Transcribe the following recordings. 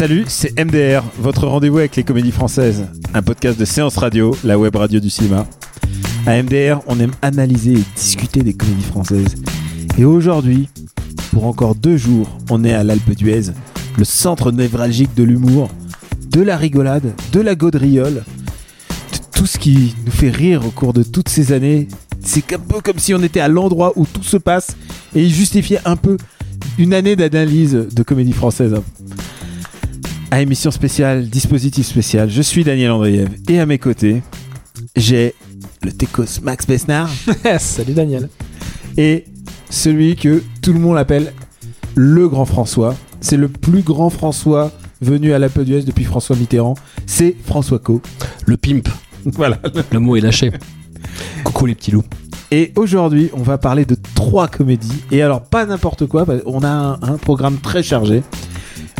Salut, c'est MDR, votre rendez-vous avec les comédies françaises. Un podcast de séance radio, la web radio du cinéma. À MDR, on aime analyser et discuter des comédies françaises. Et aujourd'hui, pour encore deux jours, on est à l'Alpe d'Huez, le centre névralgique de l'humour, de la rigolade, de la gaudriole, de tout ce qui nous fait rire au cours de toutes ces années. C'est un peu comme si on était à l'endroit où tout se passe et il justifiait un peu une année d'analyse de comédie française. À émission spéciale, dispositif spécial, je suis Daniel Andriev et à mes côtés, j'ai le Técos Max Besnard Salut Daniel. et celui que tout le monde appelle le grand François. C'est le plus grand François venu à l'Alpe d'Huez depuis François Mitterrand. C'est François Co. Le pimp, Voilà. le mot est lâché. Coucou les petits loups. Et aujourd'hui, on va parler de trois comédies. Et alors, pas n'importe quoi, parce qu'on a un, un programme très chargé.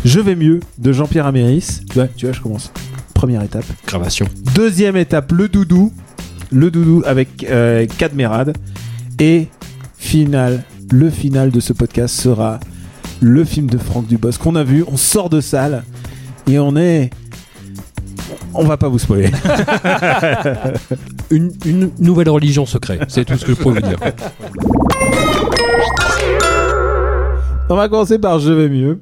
Je vais mieux de Jean-Pierre Améris. Tu vois, tu vois, je commence. Première étape. Gravation. Deuxième étape, le doudou. Le doudou avec euh, Cadmerade. Et final, le final de ce podcast sera le film de Franck Dubos qu'on a vu. On sort de salle et on est. On va pas vous spoiler. Une, une nouvelle religion secrète, c'est tout ce que je peux vous dire. On va commencer par Je vais mieux.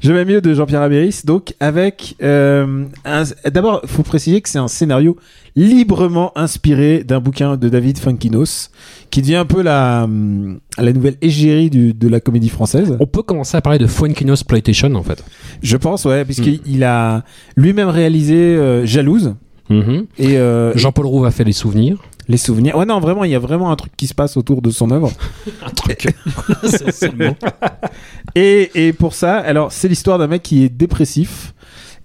Je vais mieux de Jean-Pierre Améris, donc avec euh, un- d'abord, il faut préciser que c'est un scénario librement inspiré d'un bouquin de David Funkinos, qui devient un peu la hum, la nouvelle égérie du- de la comédie française. On peut commencer à parler de Fuenkinos Playtation en fait. Je pense, ouais, puisqu'il il a lui-même réalisé euh, Jalouse Mhm. et euh, Jean-Paul Rouve a fait les souvenirs. Les souvenirs. Ouais, non, vraiment, il y a vraiment un truc qui se passe autour de son œuvre. Un truc. c'est c'est le mot. Et, et pour ça, alors c'est l'histoire d'un mec qui est dépressif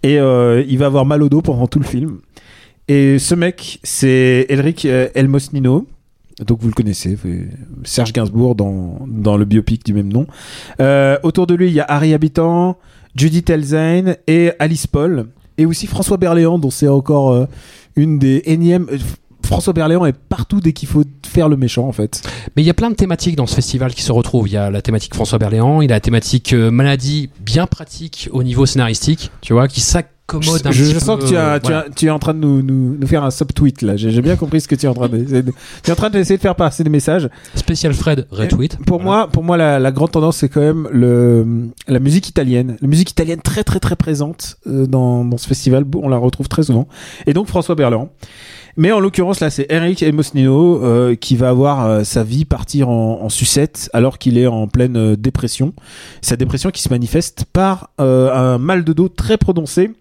et euh, il va avoir mal au dos pendant tout le film. Et ce mec, c'est Elric euh, Elmosnino. Donc vous le connaissez, Serge Gainsbourg dans, dans le biopic du même nom. Euh, autour de lui, il y a Harry Habitant, Judith Elzain et Alice Paul. Et aussi François Berléand, dont c'est encore euh, une des énièmes... François Berléand est partout dès qu'il faut faire le méchant en fait. Mais il y a plein de thématiques dans ce festival qui se retrouvent. Il y a la thématique François Berléand, il y a la thématique euh, maladie bien pratique au niveau scénaristique, tu vois, qui s'accommode un je, petit je sens peu, que tu, as, tu, voilà. as- tu es en train de nous, nous, nous faire un subtweet là. J'ai bien compris ce que tu es en train de. de- Tu es en train d'essayer de faire passer des messages. Spécial Fred retweet. Pour moi, pour moi, la, la grande tendance c'est quand même le la musique italienne. La musique italienne très très très présente euh, dans, dans ce festival. On la retrouve très souvent. Et donc François Berland. Mais en l'occurrence là, c'est Eric Emosnino euh, qui va avoir euh, sa vie partir en, en sucette alors qu'il est en pleine euh, dépression. Sa dépression qui se manifeste par euh, un mal de dos très prononcé.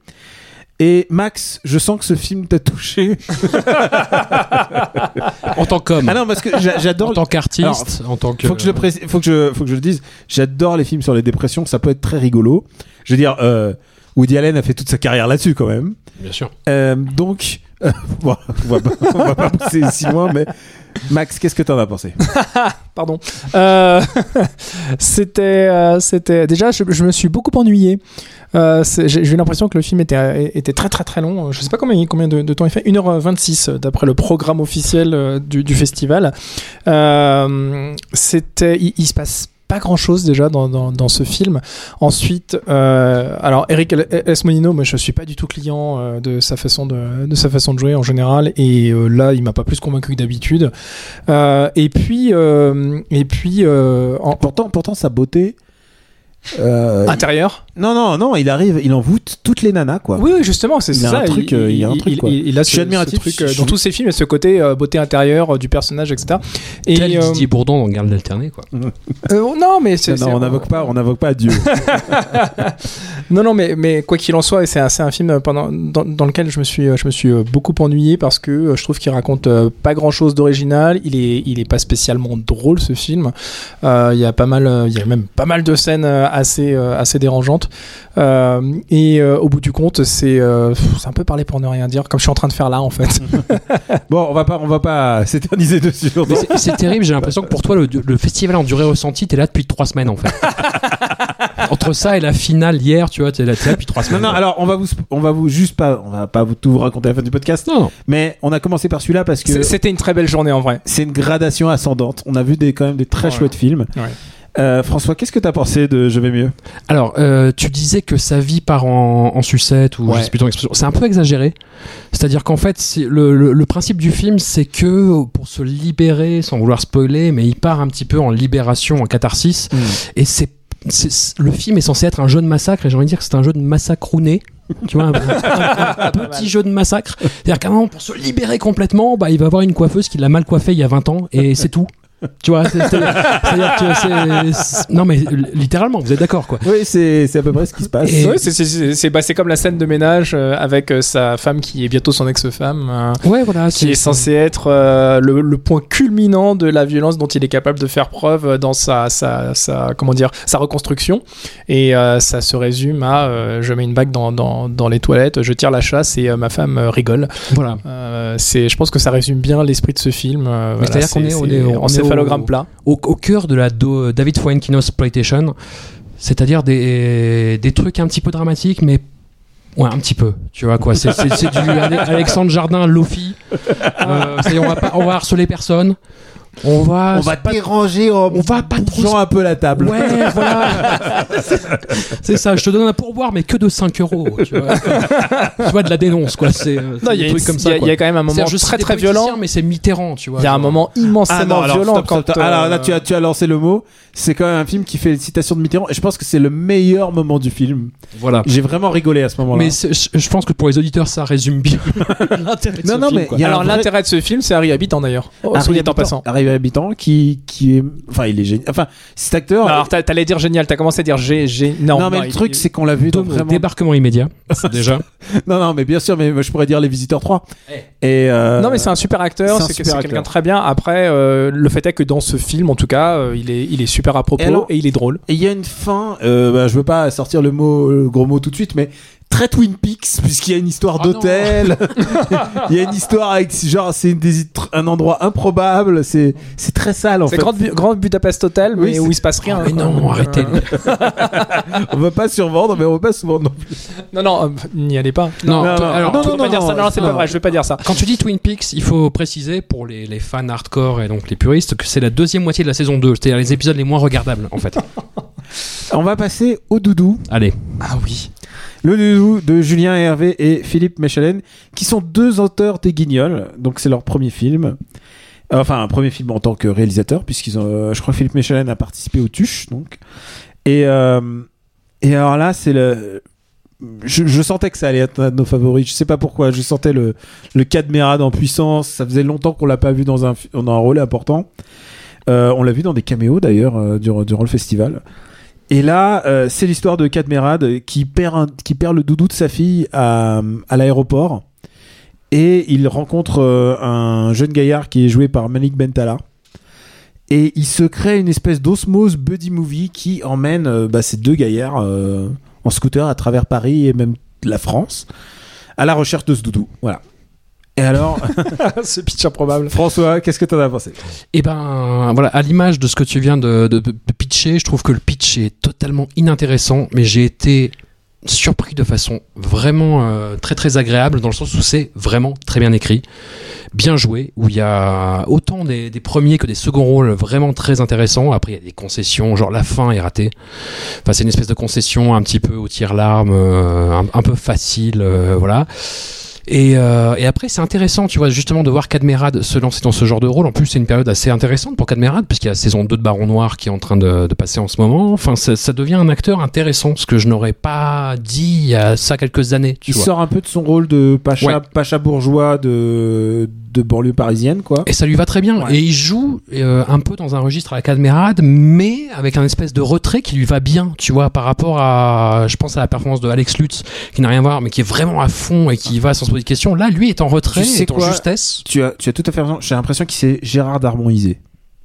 Et Max, je sens que ce film t'a touché. En tant qu'homme, Ah non, parce que j'a- j'adore. en tant qu'artiste, en tant que. Faut que je le précise- faut que je, faut que je le dise. J'adore les films sur les dépressions. Ça peut être très rigolo. Je veux dire, euh, Woody Allen a fait toute sa carrière là-dessus quand même. Bien sûr. Euh, donc, bon, on va pas, va pas pousser si loin, mais Max, qu'est-ce que t'en as pensé? Pardon. Euh, c'était, euh, c'était déjà, je, me suis beaucoup ennuyé. Euh, j'ai eu l'impression que le film était, très très très long. Je sais pas combien, combien de, temps il fait. 1h26 d'après le programme officiel euh, du, festival. Euh, c'était, il, il se passe pas grand chose déjà dans, dans, dans ce film. Ensuite, euh, alors Eric Esmonino, moi je suis pas du tout client euh, de sa façon de, de sa façon de jouer en général, et euh, là il m'a pas plus convaincu que d'habitude. Et puis, et puis en, Pourtant, pourtant sa beauté. euh, intérieur. Non, non, non, il arrive, il envoûte toutes les nanas, quoi. Oui, oui, justement, c'est Il y a ça. un truc, euh, il y a un truc, quoi. Il, il a Je ce, suis admiratif, ce truc euh, je- dans tous ses films, et ce côté euh, beauté intérieure euh, du personnage, etc. Et Tel euh, Didier Bourdon dans Garde alternée, quoi. euh, non, mais c'est Non, non, on n'invoque pas, on pas Dieu. Non, non, mais, mais quoi qu'il en soit, c'est un, un film pendant, dans, dans lequel je me suis, je me suis beaucoup ennuyé parce que je trouve qu'il raconte pas grand chose d'original. Il est, il est pas spécialement drôle ce film. Euh, Il y a pas mal, il y a même pas mal de scènes assez, assez dérangeantes. Euh, et euh, au bout du compte, c'est, euh, c'est un peu parler pour ne rien dire, comme je suis en train de faire là en fait. Bon, on va pas, on va pas s'éterniser dessus. Mais c'est- terrible, j'ai l'impression que pour toi, le, le festival en durée ressentie, t'es là depuis trois semaines en fait. Entre ça et la finale hier, tu vois, t'es là, t'es là depuis trois Non, semaines. non, alors on va vous, on va vous juste pas, on va pas vous tout vous raconter à la fin du podcast. Non, non. Mais on a commencé par celui-là parce que C'était une très belle journée en vrai. c'est une gradation ascendante. On a vu des, quand même des très Ouais. chouettes films. Ouais. Euh, François, qu'est-ce que t'as pensé de Je vais mieux? Alors, euh, tu disais que sa vie part en, en sucette ou Ouais. je sais plus ton expression. C'est un peu exagéré. C'est-à-dire qu'en fait, le, le- le principe du film, c'est que pour se libérer, sans vouloir spoiler, mais il part un petit peu en libération, en catharsis. Et c'est le film est censé être un jeu de massacre et j'ai envie de dire que c'est un jeu de massacrouné tu vois un, un- un petit jeu de massacre c'est-à-dire qu'à un moment pour se libérer complètement bah il va avoir une coiffeuse qui l'a mal coiffé il y a 20 ans et c'est tout tu vois c'est- c'est- c'est-à-dire que c'est- c'est non mais littéralement vous êtes d'accord quoi Oui, c'est c'est à peu près ce qui se passe. Et- Ouais, c'est- c'est- c'est c'est- bah, c'est comme la scène de ménage euh, avec euh, sa femme qui est bientôt son ex-femme. euh, ouais voilà qui est censé être euh, le, le point culminant de la violence dont il est capable de faire preuve dans sa, sa, sa comment dire sa reconstruction et euh, ça se résume à euh, je mets une bague dans, dans, dans les toilettes je tire la chasse et euh, ma femme euh, rigole voilà Euh, c'est je pense que ça résume bien l'esprit de ce film euh, voilà, c'est-à-dire qu'on est- on est- on est encéphalogramme au- plat au, au cœur de la do- David Fuenkinos Exploitation, c'est-à-dire des, des trucs un petit peu dramatiques, mais ouais, un petit peu, tu vois quoi. C'est, du Ale- Alexandre Jardin Lofi. Euh, on va pas, on va harceler personne. On va, on va déranger en on va pas trop un peu la table. Ouais, voilà. c'est ça, je te donne un pourboire, mais que de 5 euros. Tu vois, tu vois de la dénonce, quoi. C'est, euh, Non, il y, a comme ça. il y a quand même un moment je très très violent mais c'est Mitterrand, tu vois. il y a un moment Ah immensément non, alors, violent stop, quand stop, stop. euh, Alors là, tu as, tu as lancé le mot. C'est quand même un film qui fait une citation de Mitterrand. Et je pense que c'est le meilleur moment du film. Voilà. J'ai vraiment rigolé à ce moment-là. Mais je pense que pour les auditeurs, ça résume bien l'intérêt de Non, ce non, film, mais quoi. il y a alors vrai- l'intérêt de ce film c'est Harry Habitant d'ailleurs oh, Harry dit en Habitant- passant Harry Habitant qui, qui est. Enfin, il est génial. Enfin, cet acteur. Alors t'a- t'allais dire génial, t'as commencé à dire G, G... Non, non, mais le il- truc, il- c'est qu'on l'a vu dans vraiment. Débarquement immédiat, déjà. Non, non, mais bien sûr, mais je pourrais dire Les Visiteurs 3. Et euh, Non mais c'est un super acteur, c'est quelqu'un de très bien. Après, euh, le fait est que dans ce film, en tout cas, euh, il, est, il est super à propos Et alors- et il est drôle. Et il y a une fin, euh, bah, je veux pas sortir le mot, le gros mot tout de suite, mais très Twin Peaks, puisqu'il y a une histoire Oh non. d'hôtel. il y a une histoire avec, genre, c'est un endroit improbable, c'est, c'est très sale, en C'est fait. Grand, Bu- Grand Budapest Hotel, mais où il se passe rien. mais quoi. non, arrêtez. On veut pas survendre, mais on veut pas se vendre non plus. Non, non, euh, n'y allez pas. Non, non, non, alors, non, Je toi- vais pas dire ça. Non, c'est pas vrai. Je vais pas dire ça. quand tu dis Twin Peaks, il faut préciser pour les, les fans hardcore et donc les puristes que c'est la deuxième moitié de la saison 2, c'est-à-dire les épisodes les moins regardables en fait. On va passer au doudou. Allez. Ah oui. Le doudou de Julien Hervé et Philippe Mechelen, qui sont deux auteurs des Guignols. Donc c'est leur premier film. Euh, Enfin, un premier film en tant que réalisateur, puisqu'ils ont, euh, je crois que Philippe Mechelen a participé au Tuche, donc. Et, euh, et alors là, c'est le. Je, sentais que ça allait être un de nos favoris. Je sais pas pourquoi. Je sentais le, le Cadmerade en puissance. Ça faisait longtemps qu'on l'a pas vu dans un, dans un rôle important. Euh, on l'a vu dans des caméos d'ailleurs euh, durant le festival. Et là, euh, c'est l'histoire de Cadmerade qui perd, le doudou de sa fille à, l'aéroport. Et il rencontre euh, un jeune gaillard qui est joué par Malik Bentala. Et il se crée une espèce d'osmose buddy movie qui emmène euh, bah, ces deux gaillards en scooter à travers Paris et même la France à la recherche de ce doudou. Voilà. Et alors, Ce pitch improbable. François, qu'est-ce que t'en as pensé? Et ben voilà, à l'image de ce que tu viens de, de- de pitcher, je trouve que le pitch est totalement inintéressant, mais j'ai été surpris de façon vraiment euh, très très agréable dans le sens où c'est vraiment très bien écrit, bien joué, où il y a autant des, des premiers que des seconds rôles vraiment très intéressants. Après il y a des concessions, genre la fin est ratée. Enfin c'est une espèce de concession un petit peu au tir-larme, euh, un, un peu facile, euh, voilà. Et, euh, et après, c'est intéressant, tu vois, justement, de voir Cadmerade se lancer dans ce genre de rôle. En plus, c'est une période assez intéressante pour Cadmerade, puisqu'il y a la saison 2 de Baron Noir qui est en train de, de passer en ce moment. Enfin, ça, ça devient un acteur intéressant, ce que je n'aurais pas dit il y a ça quelques années, tu Il vois. sort un peu de son rôle de pacha, Ouais. pacha bourgeois de de banlieue parisienne, quoi. Et ça lui va très bien. Ouais. Et il joue euh, un peu dans un registre à la cadmérade, mais avec un espèce de retrait qui lui va bien, tu vois, par rapport à, je pense à la performance de Alex Lutz, qui n'a rien à voir, mais qui est vraiment à fond et qui va sans se poser de questions. Là, lui est en retrait, Tu sais est en quoi justesse. Tu as, tu as tout à fait raison. J'ai l'impression qu'il s'est Gérard Darmonisé.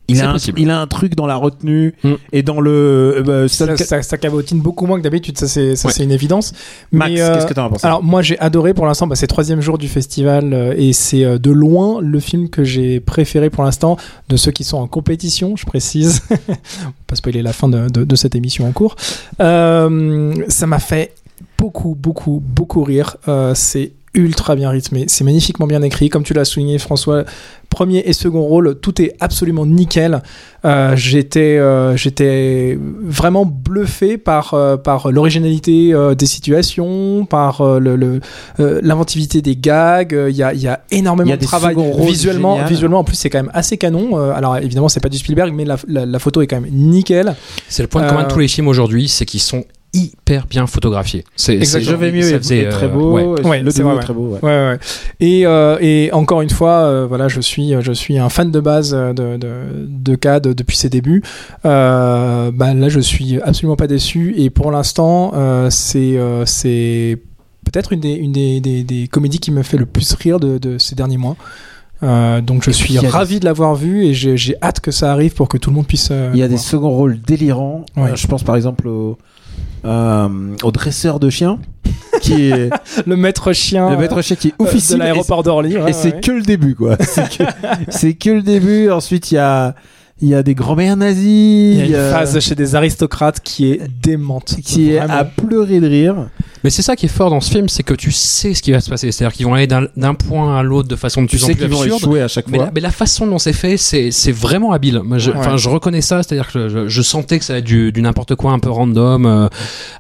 Il a, un, possible. il a un truc dans la retenue Mm. et dans le. euh, bah, Ça, ça, ça cabotine beaucoup moins que d'habitude, ça c'est ça, Ouais. c'est une évidence. Max, Mais, euh, qu'est-ce que t'en as pensé Alors moi j'ai adoré pour l'instant, bah, c'est troisième jour du festival euh, et c'est euh, de loin le film que j'ai préféré pour l'instant de ceux qui sont en compétition, je précise, pas spoiler la fin de, de- de cette émission en cours. Euh, ça m'a fait beaucoup, beaucoup, beaucoup rire. Euh, c'est ultra bien rythmé, c'est magnifiquement bien écrit, comme tu l'as souligné François. Premier et second rôle, tout est absolument nickel. Euh, j'étais, euh, j'étais vraiment bluffé par, euh, par l'originalité euh, des situations, par euh, le, le, euh, l'inventivité des gags. Il y, a, il y a énormément Il y a de travail visuellement. Visuellement, en plus, c'est quand même assez canon. Euh, alors évidemment, c'est pas du Spielberg, mais la, la, la photo est quand même nickel. C'est le point commun de tous les films aujourd'hui, c'est qu'ils sont hyper bien photographiés. C'est, Exactement. Je vais mieux ça est, faisait, est très euh, beau. ouais. Ouais, le est ouais. très beau. ouais. Ouais, ouais. Et, euh, et encore une fois, euh, voilà, je suis, je suis un fan de base euh, de, de, de CAD depuis ses débuts. Euh, bah, là, je suis absolument pas déçu. Et pour l'instant, euh, c'est, euh, c'est peut-être une, des, une des, des, des comédies qui me fait le plus rire de, de ces derniers mois. Euh, donc je suis ravi de l'avoir vu et j'ai, hâte que ça arrive pour que tout le monde puisse. euh, Il y a des seconds rôles délirants. Ouais. Euh, je pense par exemple au, euh, au dresseur de chiens, qui est le maître chien le maître chien qui est euh, de l'aéroport d'Orly. ouais, Et c'est ouais. que le début, quoi. C'est que, c'est que le début. Ensuite, il y a, il y a des grands-mères nazies. Il y a une phase chez des aristocrates qui est démente. qui est à pleurer de rire. Mais c'est ça qui est fort dans ce film, c'est que tu sais ce qui va se passer. C'est-à-dire qu'ils vont aller d'un, point à l'autre de façon de Tu plus en sais plus qu'ils vont absurde. échouer à chaque Mais fois. la, mais la façon dont c'est fait, c'est, c'est vraiment habile. Moi, je, Ouais. enfin, je reconnais ça, c'est-à-dire que je, je sentais que ça allait être du, du n'importe quoi un peu random, euh,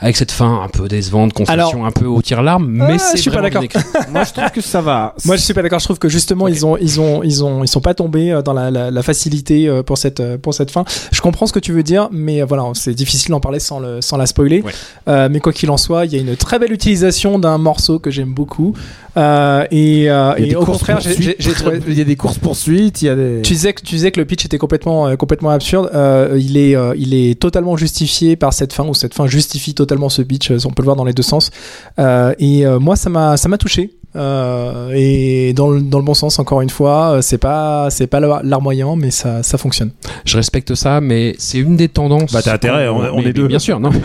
avec cette fin un peu décevante, construction un peu au tir-larme, mais Ah, c'est je suis pas vraiment bien d'accord. écrit. Moi, je trouve que ça va. Moi, je suis pas d'accord. Je trouve que justement, ils ont, ils ont, ils ont, ils sont pas tombés euh, dans la, la, la facilité pour cette, euh, pour cette fin. Je comprends ce que tu veux dire, mais voilà, c'est difficile d'en parler sans le, sans la spoiler. Ouais. Euh, mais quoi qu'il en soit, il y a une très belle utilisation d'un morceau que j'aime beaucoup. Euh, et, euh, au contraire, j'ai- trouvé. il y a des courses poursuites, il y a des. Tu disais que tu disais que le pitch était complètement complètement absurde. Il est il est totalement justifié par cette fin ou cette fin justifie totalement ce pitch. On peut le voir dans les deux sens. Et moi ça m'a ça m'a touché. Euh, et dans le, dans le bon sens encore une fois, euh, c'est pas c'est pas l'art larmoyant mais ça ça fonctionne. Je respecte ça, mais c'est une des tendances. Bah, t'as intérêt, on- on Mais- est deux. Bien sûr, non.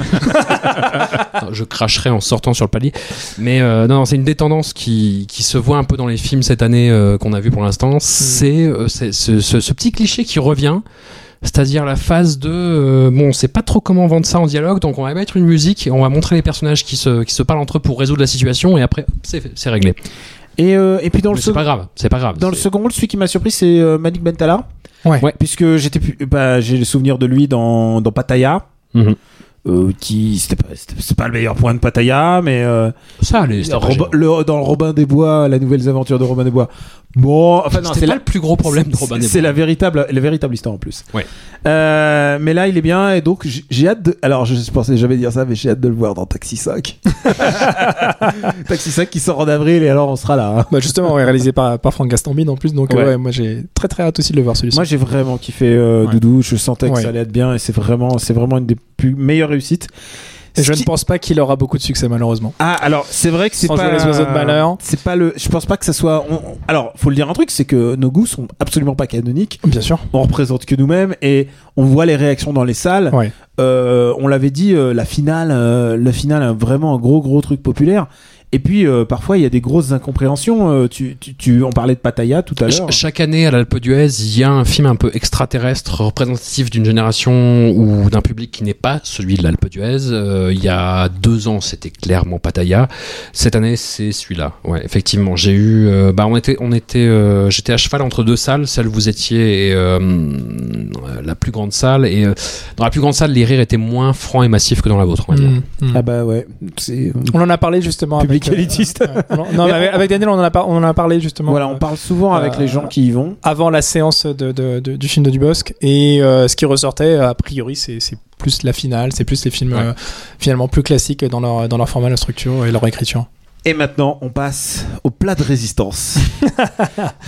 Non, je cracherai en sortant sur le palier. Mais euh, non, non, c'est une des tendances qui, qui se voit un peu dans les films cette année euh, qu'on a vu pour l'instant. C'est euh, c'est ce, ce- ce petit cliché qui revient. C'est-à-dire la phase de euh, bon, on sait pas trop comment vendre ça en dialogue, donc on va mettre une musique et on va montrer les personnages qui se, qui se parlent entre eux pour résoudre la situation et après c'est réglé. Et, euh, et puis dans le Mais second. pas grave, c'est pas grave. Dans le second rôle, celui qui m'a surpris, c'est euh, Malik Bentala. Ouais. Ouais. Puisque j'étais, bah, j'ai le souvenir de lui dans, dans Pattaya. Mhm. Euh, qui c'était pas, c'était- c'est pas le meilleur point de Pattaya, mais euh, Ça allait. Robin- le- dans le Robin des Bois, la nouvelle aventure de Robin des Bois. Bon, enfin non, c'est pas la, le plus gros problème de Robin des c'est Bois. la véritable, la véritable histoire en plus. Ouais. Euh, mais là, il est bien et donc j'ai- hâte de. Alors, je pensais jamais dire ça, mais j'ai hâte de le voir dans Taxi 5. Taxi 5 qui sort en avril et alors on sera là. hein. Bah justement, ouais, réalisé par par Franck Gastambide en plus, donc euh, Ouais. ouais, moi j'ai très très hâte aussi de le voir celui-ci. Moi, j'ai vraiment kiffé. Doudou. Je sentais que ça allait être bien et c'est vraiment, c'est vraiment une des plus meilleures réussites. Et je qui- ne pense pas qu'il aura beaucoup de succès malheureusement. Ah, alors c'est vrai que c'est pas les oiseaux de malheur. C'est pas le. Je pense pas que ça soit. on- Alors, faut le dire un truc, c'est que nos goûts sont absolument pas canoniques. Bien sûr. On représente que nous-mêmes et on voit les réactions dans les salles. Ouais. Euh, on l'avait dit, euh, la finale, euh, la finale, vraiment un gros gros truc populaire. Et puis euh, parfois il y a des grosses incompréhensions. Euh, tu, tu, tu- on parlait de Pattaya tout à Ch- l'heure. Chaque année à l'Alpe d'Huez, il y a un film un peu extraterrestre représentatif d'une génération ou d'un public qui n'est pas celui de l'Alpe d'Huez. Euh, il y a deux ans, c'était clairement Pattaya. Cette année, c'est celui-là. Ouais, effectivement, j'ai eu. euh, bah, on était, on était, euh, j'étais à cheval entre deux salles, celle où vous étiez et euh, la plus grande salle. Et euh, dans la plus grande salle, les rires étaient moins francs et massifs que dans la vôtre, on va dire. Mm, mm. Ah bah ouais. On en a parlé justement avec, euh. Non, mais avec, Daniel, on en a, par- on en a parlé justement. Voilà, on euh, parle souvent avec euh, les gens qui y vont. avant la séance de, de- de- du film de Dubosc et euh, ce qui ressortait a priori c'est c'est plus la finale c'est plus les films Ouais. euh, finalement plus classiques dans leur dans leur format leur structure et leur écriture Et maintenant, on passe au plat de résistance.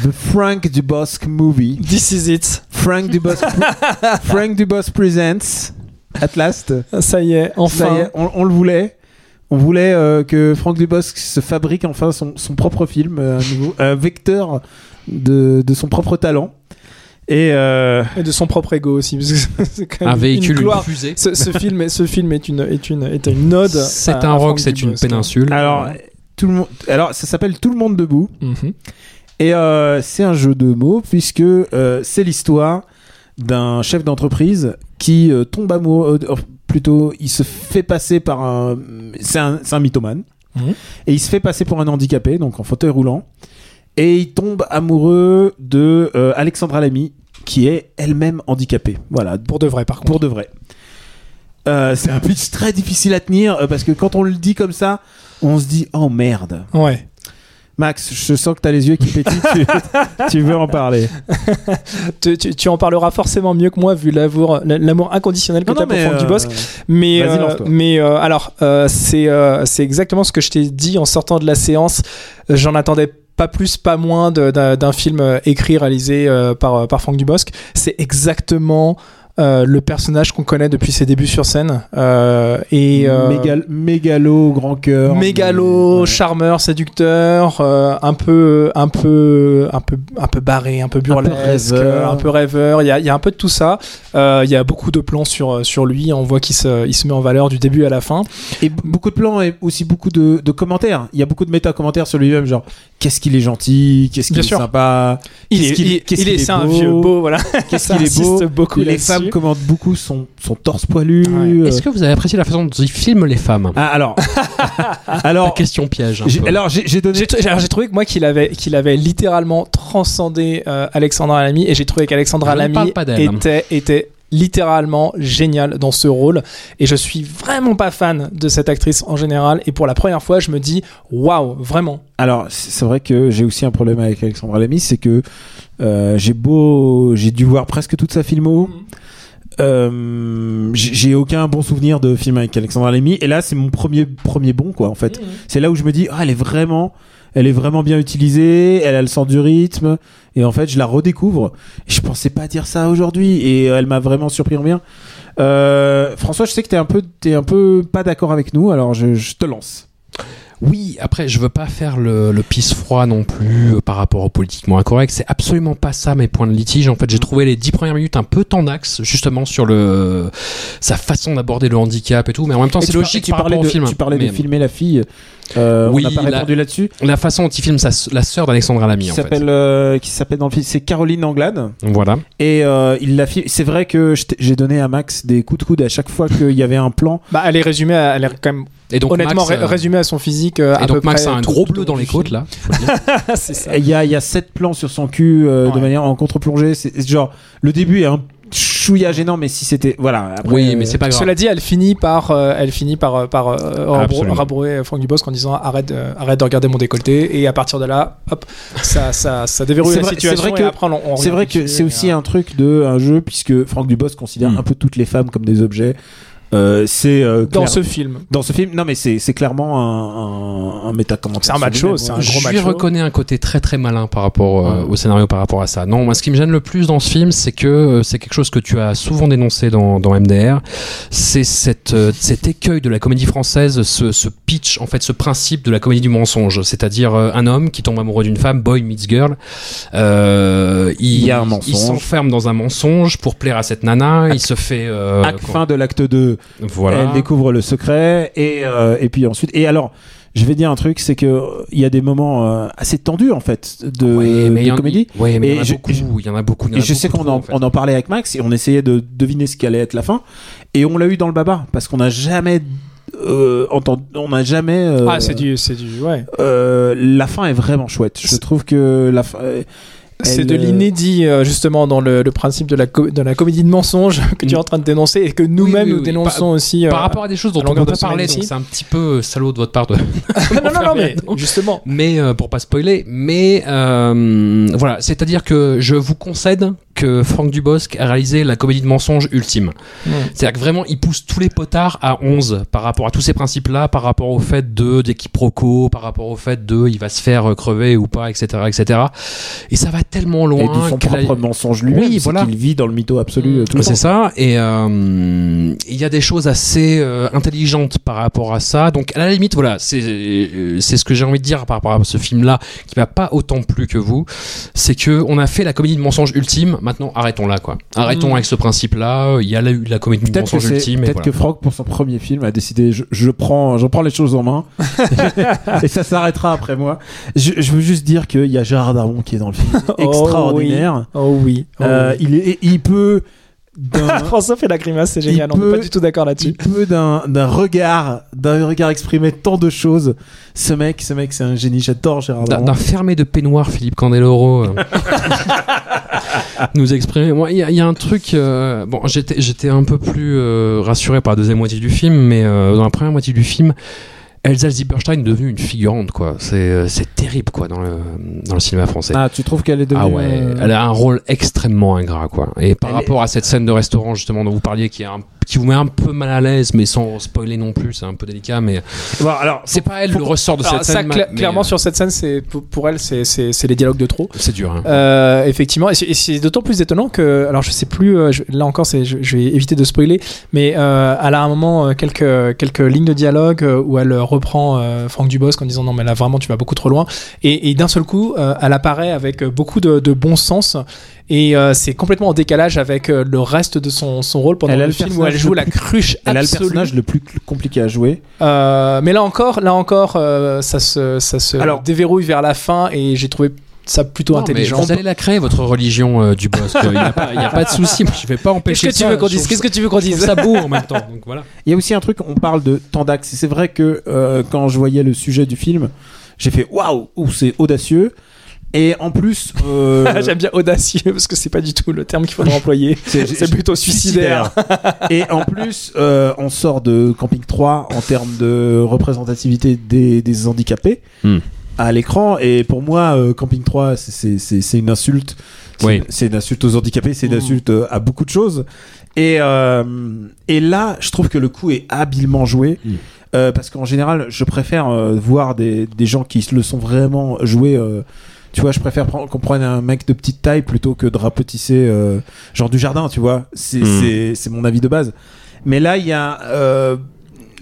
The Frank Dubosc Movie. This is it. Frank Dubosc, Frank Dubosc presents. At last. Ça y est, enfin. Ça y est, on, on le voulait. On voulait euh, que Frank Dubosc se fabrique enfin son, son propre film, euh, un, nouveau, un vecteur de, de son propre talent. Et euh, Et de son propre ego aussi. parce que c'est quand même Un véhicule, une fusée. Ce, ce film, est, ce film est une, est une, est une ode. C'est à- un à rock, c'est une péninsule. alors, tout le monde, alors, ça s'appelle Tout le monde debout. Mhm. Et euh, c'est un jeu de mots puisque euh, c'est l'histoire d'un chef d'entreprise qui euh, tombe amoureux, euh, plutôt il se fait passer par un, c'est un, un mythomane Mhm. et il se fait passer pour un handicapé, donc en fauteuil roulant, et il tombe amoureux de euh, Alexandra Lamy qui est elle-même handicapée. Voilà, Pour de vrai, par contre. pour de vrai. Euh, c'est un pitch très difficile à tenir euh, parce que quand on le dit comme ça, on se dit oh merde. Ouais. Max, je sens que t'as les yeux qui pétillent, tu, tu veux en parler. Tu, tu- tu en parleras forcément mieux que moi vu l'amour, l'amour inconditionnel que tu as pour Franck euh, Dubosc. Mais, Vas-y, euh, mais euh, alors, euh, c'est euh, c'est exactement ce que je t'ai dit en sortant de la séance. Euh, J'en attendais pas plus, pas moins de- d'un d'un film euh, écrit, réalisé euh, par, par Franck Dubosc. C'est exactement euh, le personnage qu'on connaît depuis ses débuts sur scène. Euh, et, euh, Mégal- mégalo, grand cœur. mégalo, charmeur, séducteur, euh, un peu, un peu, un peu, un peu barré, un peu burlesque, un peu rêveur. Il y a, y a un peu de tout ça. Euh, il y a beaucoup de plans sur sur lui. On voit qu'il se, il se met en valeur du début à la fin. Et beaucoup de plans et aussi beaucoup de, de commentaires. Il y a beaucoup de méta-commentaires sur lui-même, genre qu'est-ce qu'il est gentil, qu'est-ce qu'il est sympa, Il est, il, est, est c'est un beau. vieux beau, voilà. qu'est-ce qu'il est beau. beaucoup Les là-dessus. Femmes commentent beaucoup son, son torse poilu. Ouais. euh. Est-ce que vous avez apprécié la façon dont il filme les femmes Ah, alors, La alors, question piège. peu. alors j'ai, donné. Trouvé que moi qu'il avait qu'il avait littéralement transcendé euh, Alexandra Lamy et j'ai trouvé qu'Alexandra Lamy était était littéralement géniale dans ce rôle et je suis vraiment pas fan de cette actrice en général et pour la première fois je me dis waouh vraiment Alors, c'est vrai que j'ai aussi un problème avec Alexandra Lamy, c'est que euh, j'ai beau, j'ai dû voir presque toute sa filmo. Euh, j'ai aucun bon souvenir de film avec Alexandra Lamy. Et là c'est mon premier premier bon quoi en fait. C'est là où je me dis ah elle est vraiment elle est vraiment bien utilisée elle a le sens du rythme. Et en fait je la redécouvre. Je pensais pas dire ça aujourd'hui. Et elle m'a vraiment surpris en bien euh, François je sais que t'es un peu t'es un peu pas d'accord avec nous. Alors je, je te lance Oui, après, je veux pas faire le, le pisse froid non plus euh, par rapport au politiquement incorrect. C'est absolument pas ça mes points de litige. En fait, j'ai trouvé les dix premières minutes un peu tendax, justement sur le sa façon d'aborder le handicap et tout. Mais en même temps, c'est par- logique tu par parlais rapport de, au film. tu parlais Mais de filmer la fille euh, Oui, on n'a pas la- répondu là-dessus La façon dont il filme sa, la sœur d'Alexandra Lamy, qui en fait. s'appelle euh, qui s'appelle dans le film c'est Caroline Anglade Voilà. Et euh, il l'a C'est vrai que j'ai donné à Max des coups de coude à chaque fois qu'il y avait un plan. bah elle est résumée à- elle est quand même Et donc, honnêtement Max, euh, résumée à son physique euh, et à peu donc Max près a un gros tout bleu dans les côtes là. c'est ça Il y a, il y a sept plans sur son cul euh, de Ouais. manière en contre-plongée. C'est c'est genre le début est un chouïa gênant, mais si c'était voilà. Après, oui, mais euh, c'est pas grave. Cela dit, elle finit par, euh, elle finit par, euh, par euh, rabrouer Franck Dubosc en disant arrête, euh, arrête de regarder mon décolleté. Et à partir de là, hop, ça, ça, ça déverrouille la vrai- situation. c'est vrai et que- après, on, on C'est vrai que aussi un truc de un jeu puisque Franck Dubosc considère Mm. un peu toutes les femmes comme des objets. Euh, c'est euh, dans ce film. dans ce film. Non, mais c'est c'est clairement un, un, un méta-commentaire. C'est un macho, c'est un gros je lui macho. reconnais un côté très très malin par rapport euh, Ouais. au scénario par rapport à ça. Non, moi ce qui me gêne le plus dans ce film, c'est que euh, c'est quelque chose que tu as souvent dénoncé dans, dans MDR, c'est cette, euh, cet écueil de la comédie française, ce, ce pitch, en fait, ce principe de la comédie du mensonge, c'est-à-dire euh, un homme qui tombe amoureux d'une femme, boy meets girl, euh, il, Il y a un mensonge. il s'enferme dans un mensonge pour plaire à cette nana, il se fait... euh, Acte fin de l'acte 2, voilà. elle découvre le secret et, euh, et puis ensuite et alors je vais dire un truc c'est que il y a des moments euh, assez tendus en fait de, Ouais, mais il y de en- comédie Ouais, mais il y en a je- beaucoup, il y en a beaucoup. et je sais qu'on en, en fait. on en parlait avec Max et on essayait de deviner ce qu'allait être la fin et on l'a eu dans le baba parce qu'on n'a jamais euh, entendu on n'a jamais euh, Ah, c'est du, c'est du, ouais. euh, la fin est vraiment chouette je trouve que la fin euh, C'est de euh, l'inédit euh, justement dans le, le principe de la, de la comédie de mensonge que tu es en train de dénoncer et que nous-mêmes oui, nous oui. dénonçons aussi. euh, Par rapport à des choses dont on de pas parler, semaine donc c'est un petit peu salaud de votre part de. non, non, non, mais justement. Mais euh, pour pas spoiler, mais euh, voilà, c'est-à-dire que je vous concède que Franck Dubosc a réalisé la comédie de mensonge ultime. C'est-à-dire que vraiment, il pousse tous les potards à 11 par rapport à tous ces principes-là, par rapport au fait de des quiproquos, par rapport au fait de il va se faire crever ou pas, etc., etc. Et ça va tellement loin. Et de son la- propre mensonge lui-même, Oui, voilà. qu'il vit dans le mytho absolu euh, tout le temps. C'est ça, et euh, il y a des choses assez euh, intelligentes par rapport à ça. Donc à la limite, voilà, c'est euh, c'est ce que j'ai envie de dire par rapport à ce film-là, qui m'a pas autant plu que vous, c'est que on a fait la comédie de mensonge ultime. Maintenant, arrêtons là, quoi. Arrêtons Mm. avec ce principe-là. Il y a la, la comédie que, mensonge ultime. peut-être voilà. que Franck, pour son premier film, a décidé je, je prends, je prends les choses en main et ça s'arrêtera après moi. Je, je veux juste dire qu'il y a Gérard Darmon qui est dans le film, Oh extraordinaire. Oh oui. Oh Euh, oui. il, est, il peut François fait la grimace, c'est génial. il On n'est pas du tout d'accord il là-dessus. peut d'un d'un regard, d'un regard exprimer tant de choses. Ce mec, ce mec, c'est un génie. J'adore Gérard D'un fermé de peignoir, Philippe Candeloro. euh, nous exprimer. Moi, il y, a- il y a un truc. euh, bon, j'étais, j'étais un peu plus euh, rassuré par la deuxième moitié du film, mais euh, dans la première moitié du film, Elsa Zieberstein est devenue une figurante, quoi. C'est, euh, c'est terrible, quoi, dans le, dans le cinéma français. Ah, tu trouves qu'elle est devenue Ah ouais, euh, elle a un rôle extrêmement ingrat, quoi. Et par Elle est- rapport à cette scène de restaurant, justement, dont vous parliez, qui, est un- qui vous met un peu mal à l'aise, mais sans spoiler non plus, c'est un peu délicat, mais Bon, alors, c'est pas elle faut- le ressort de cette ça, scène. mais, clairement, euh, sur cette scène, c'est pour, pour elle, c'est- les dialogues de trop. c'est dur, hein. Euh, effectivement, et c'est- d'autant plus étonnant que, alors je sais plus, euh, je- là encore, je, je vais éviter de spoiler, mais euh, elle a un moment quelques quelques lignes de dialogue où elle reprend Franck Dubosc en disant non mais là vraiment tu vas beaucoup trop loin, et, et d'un seul coup, elle apparaît avec beaucoup de, de bon sens. Et euh, c'est complètement en décalage avec euh, le reste de son, son rôle pendant Elle le le film où elle joue la cruche elle a le absolue. personnage le plus compliqué à jouer. Euh, mais là encore, là encore, euh, ça se, ça se Alors- déverrouille vers la fin et j'ai trouvé ça plutôt Non, intelligent. vous allez la créer, votre religion euh, du boss. Il n'y a, pas- y a pas de souci. Je vais pas empêcher Qu'est-ce que tu ça. veux qu'on dise Qu'est-ce que tu veux qu'on dise ça beau en même temps. Donc voilà. Il y a aussi un truc, on parle de. Et C'est vrai que euh, quand je voyais le sujet du film, j'ai fait waouh, ouh, c'est audacieux. Et en plus, euh, J'aime bien audacieux parce que c'est pas du tout le terme qu'il faudrait employer. C'est plutôt suicidaire. Et en plus, euh, on sort de Camping 3 en termes de représentativité des, des handicapés Hmm. à l'écran. Et pour moi, euh, Camping 3, c'est- c'est c'est- c'est une insulte. C'est Oui. c'est une insulte aux handicapés, c'est une Hmm. insulte euh, à beaucoup de choses. Et, euh, et là, je trouve que le coup est habilement joué. Euh, parce qu'en général, je préfère euh, voir des, des gens qui le sont vraiment joués. Tu vois, je préfère qu'on prenne un mec de petite taille plutôt que de rapetisser euh, genre du jardin, tu vois. C'est c'est- c'est mon avis de base. Mais là, il y a euh,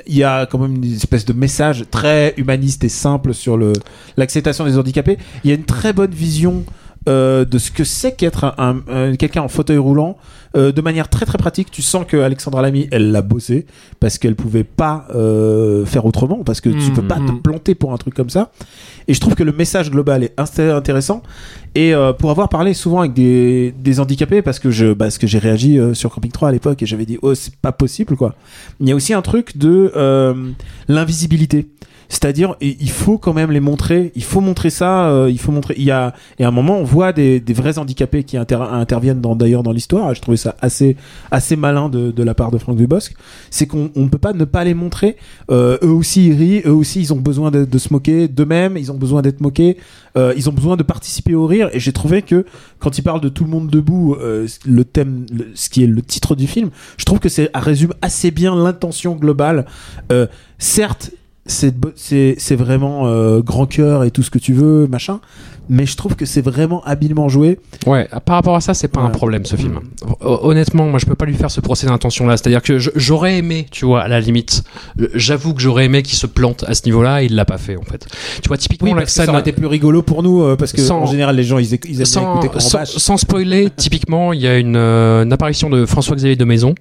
il y a quand même une espèce de message très humaniste et simple sur le l'acceptation des handicapés. Il y a une très bonne vision euh, de ce que c'est qu'être un, un- un- quelqu'un en fauteuil roulant euh, de manière très très pratique. Tu sens que Alexandra Lamy, elle l'a bossé parce qu'elle pouvait pas euh, faire autrement parce que tu Mm, peux pas te mm. planter pour un truc comme ça. Et je trouve que le message global est intéressant. Et euh, pour avoir parlé souvent avec des, des handicapés, parce que je, parce que j'ai réagi euh, sur Camping 3 à l'époque et j'avais dit oh c'est pas possible quoi. Il y a aussi un truc de euh, l'invisibilité. C'est-à-dire, il faut quand même les montrer. Il faut montrer ça. euh, il faut montrer. Il y a, et à un moment, on voit des, vrais handicapés qui inter- interviennent dans, d'ailleurs dans l'histoire. Et Je trouvais ça assez, assez malin de, la part de Franck Dubosc. C'est qu'on on peut pas ne pas les montrer. Euh, eux aussi, ils rient. Eux aussi, ils ont besoin de, se moquer d'eux-mêmes. Ils ont besoin d'être moqués. Euh, ils ont besoin de participer au rire. Et j'ai trouvé que quand ils parlent de tout le monde debout, le thème, ce qui est le titre du film, je trouve que c'est résume assez bien l'intention globale. Certes, c'est bo- c'est c'est vraiment euh, grand cœur et tout ce que tu veux, machin. Mais je trouve que c'est vraiment habilement joué. Ouais, par rapport à ça, c'est pas un problème ce film. Hon- Honnêtement, moi je peux pas lui faire ce procès d'intention là. C'est-à-dire que j'aurais aimé, tu vois, à la limite, euh, j'avoue que j'aurais aimé qu'il se plante à ce niveau-là, il l'a pas fait en fait. Tu vois, typiquement la ça aurait été plus rigolo pour nous euh, parce que Sans- en général les gens ils, ils aiment bien sans, écouter sans, sans spoiler, typiquement, il y a une, euh, une apparition de François-Xavier de Maison.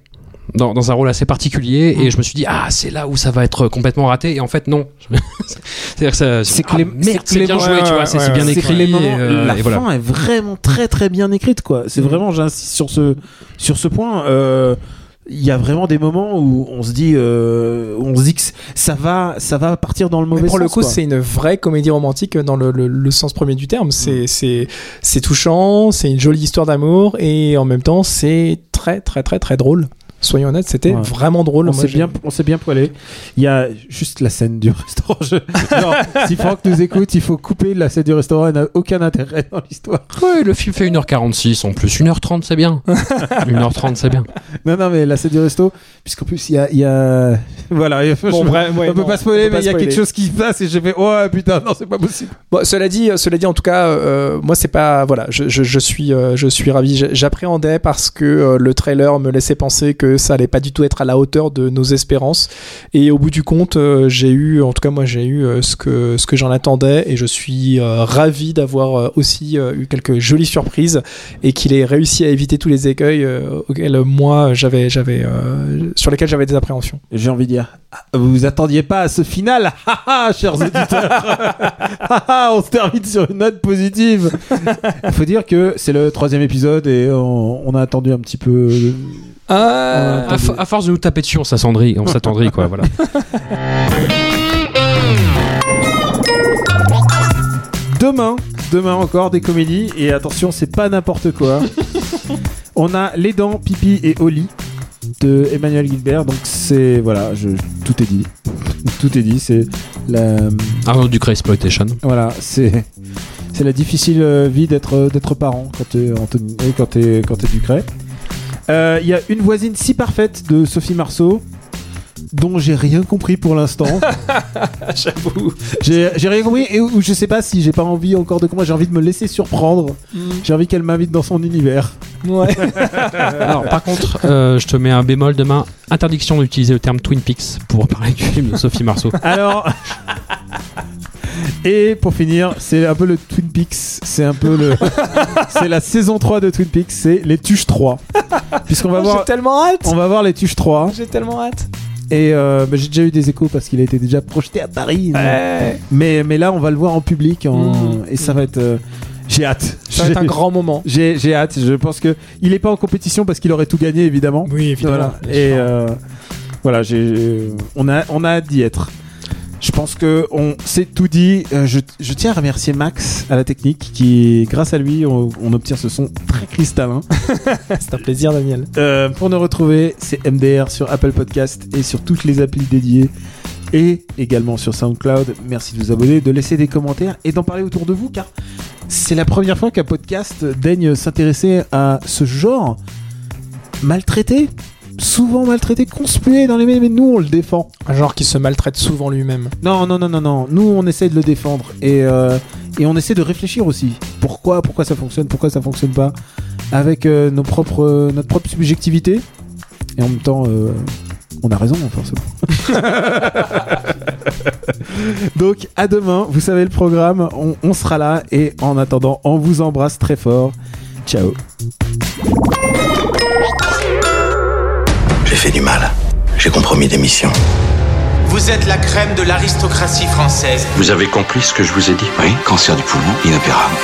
Dans, dans un rôle assez particulier et je me suis dit ah c'est là où ça va être complètement raté et en fait non c'est-à-dire que ça C'est ah, c'est c'est bien joué tu vois c'est ouais, c'est bien ouais. C'est écrit les moments- et, euh, la et voilà fin est vraiment très très bien écrite quoi. C'est vraiment j'insiste sur ce sur ce point. euh, il y a vraiment des moments où on se dit, euh, on se dit que ça va, ça va partir dans le mauvais Mais pour sens. le coup, c'est une vraie comédie romantique dans le, le- le sens premier du terme. Mm. C'est c'est c'est touchant, c'est une jolie histoire d'amour et en même temps, c'est très très très très drôle. Soyons honnêtes, c'était Ouais. vraiment drôle. On s'est bien, on s'est bien poilé. Il y a juste la scène du restaurant. Je- Genre, si Franck nous écoute, il faut couper la scène du restaurant. Elle n'a aucun intérêt dans l'histoire. Ouais, le film fait 1h46 en plus. 1h30, c'est bien. 1h30, c'est bien. Non, non, mais la scène du resto, puisqu'en plus, il y a, il y a... voilà. il faut- Bon, je- bref, ouais, on peut non, pas spoiler, peut mais il y a quelque chose qui se passe et j'ai fait, oh putain, non, c'est pas possible. Bon, cela dit, cela dit, en tout cas, euh, moi c'est pas voilà, je, je, je suis euh, je suis ravi. J'appréhendais parce que euh, le trailer me laissait penser que ça allait pas du tout être à la hauteur de nos espérances. Et au bout du compte, euh, j'ai eu, en tout cas moi j'ai eu euh, ce que ce que j'en attendais et je suis euh, ravi d'avoir aussi eu quelques jolies surprises et qu'il ait réussi à éviter tous les écueils auxquels moi j'avais j'avais sur lesquels j'avais des appréhensions. J'ai envie de dire, vous vous attendiez pas à ce final, haha, chers auditeurs. On se termine sur une note positive. Il faut dire que c'est le troisième épisode et on, on a attendu un petit peu. À, fo- à force de nous taper dessus, on s'attendrit, on s'attendrit quoi, voilà. Demain, demain encore des comédies et attention, c'est pas n'importe quoi. on a Les Dents, Pipi et Oli de Emmanuel Gilbert. Donc c'est voilà, je, tout est dit. tout est dit. C'est la Arnaud Ducré Exploitation. Voilà, c'est c'est la difficile euh, vie d'être d'être parent quand t'es Anthony, euh, quand t'es quand t'es Ducret. Euh, Il y a une voisine si parfaite de Sophie Marceau dont j'ai rien compris pour l'instant. j'avoue. J'ai rien compris et où je sais pas si j'ai pas envie encore de comment j'ai envie de me laisser surprendre. J'ai envie qu'elle m'invite dans son univers. Ouais. Alors par contre, euh, je te mets un bémol demain. Interdiction d'utiliser le terme Twin Peaks pour parler du film de Sophie Marceau. Alors Et pour finir, c'est un peu le Twin Peaks, c'est un peu le c'est la saison 3 de Twin Peaks, c'est les Tuches 3. Puisqu'on va voir J'ai tellement hâte. on va voir les Tuches 3 J'ai tellement hâte. Et euh, bah, j'ai déjà eu des échos parce qu'il a été déjà projeté à Paris. Ouais. Mais mais là on va le voir en public en- Mmh. et ça va être euh, j'ai hâte. Ça va être un grand moment. J'ai hâte, je pense que il est pas en compétition parce qu'il aurait tout gagné évidemment. Oui, Voilà. Et euh, voilà, j'ai, on a, on a hâte d'y être. Je pense que on s'est tout dit. Euh, je, je tiens à remercier Max à la technique qui, grâce à lui, on, on obtient ce son très cristallin. C'est un plaisir, Daniel. Euh, pour nous retrouver, c'est MDR sur Apple Podcast et sur toutes les applis dédiées et également sur SoundCloud. Merci de vous abonner, de laisser des commentaires et d'en parler autour de vous car c'est la première fois qu'un podcast daigne s'intéresser à ce genre maltraité, souvent maltraité, conspué dans les médias, mais nous on le défend. Un genre qui se maltraite souvent lui-même. Non, non, non, non, non. Nous on essaie de le défendre et, euh, et on essaie de réfléchir aussi. Pourquoi, pourquoi ça fonctionne, pourquoi ça fonctionne pas, avec euh, nos propres, euh, notre propre subjectivité. Et en même temps, on a raison, forcément. Donc à demain, vous savez le programme, on, on sera là et en attendant, on vous embrasse très fort. Ciao. J'ai fait du mal. J'ai compromis des missions. Vous êtes la crème de l'aristocratie française. Vous avez compris ce que je vous ai dit? Oui, cancer du poumon, inopérable.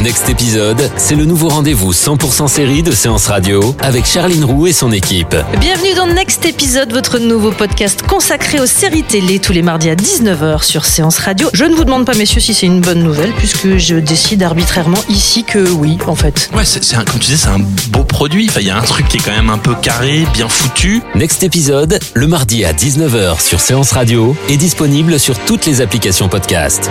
Next épisode, c'est le nouveau rendez-vous 100% série de Séance Radio avec Charline Roux et son équipe. Bienvenue dans Next épisode, votre nouveau podcast consacré aux séries télé tous les mardis à 19h sur Séance Radio. Je ne vous demande pas, messieurs, si c'est une bonne nouvelle, puisque je décide arbitrairement ici que oui, en fait. Ouais, c'est, c'est un, comme tu disais, c'est un beau produit. Enfin, il y a un truc qui est quand même un peu carré, bien foutu. Next épisode, le mardi à 19h sur Séance Radio est disponible sur toutes les applications podcast.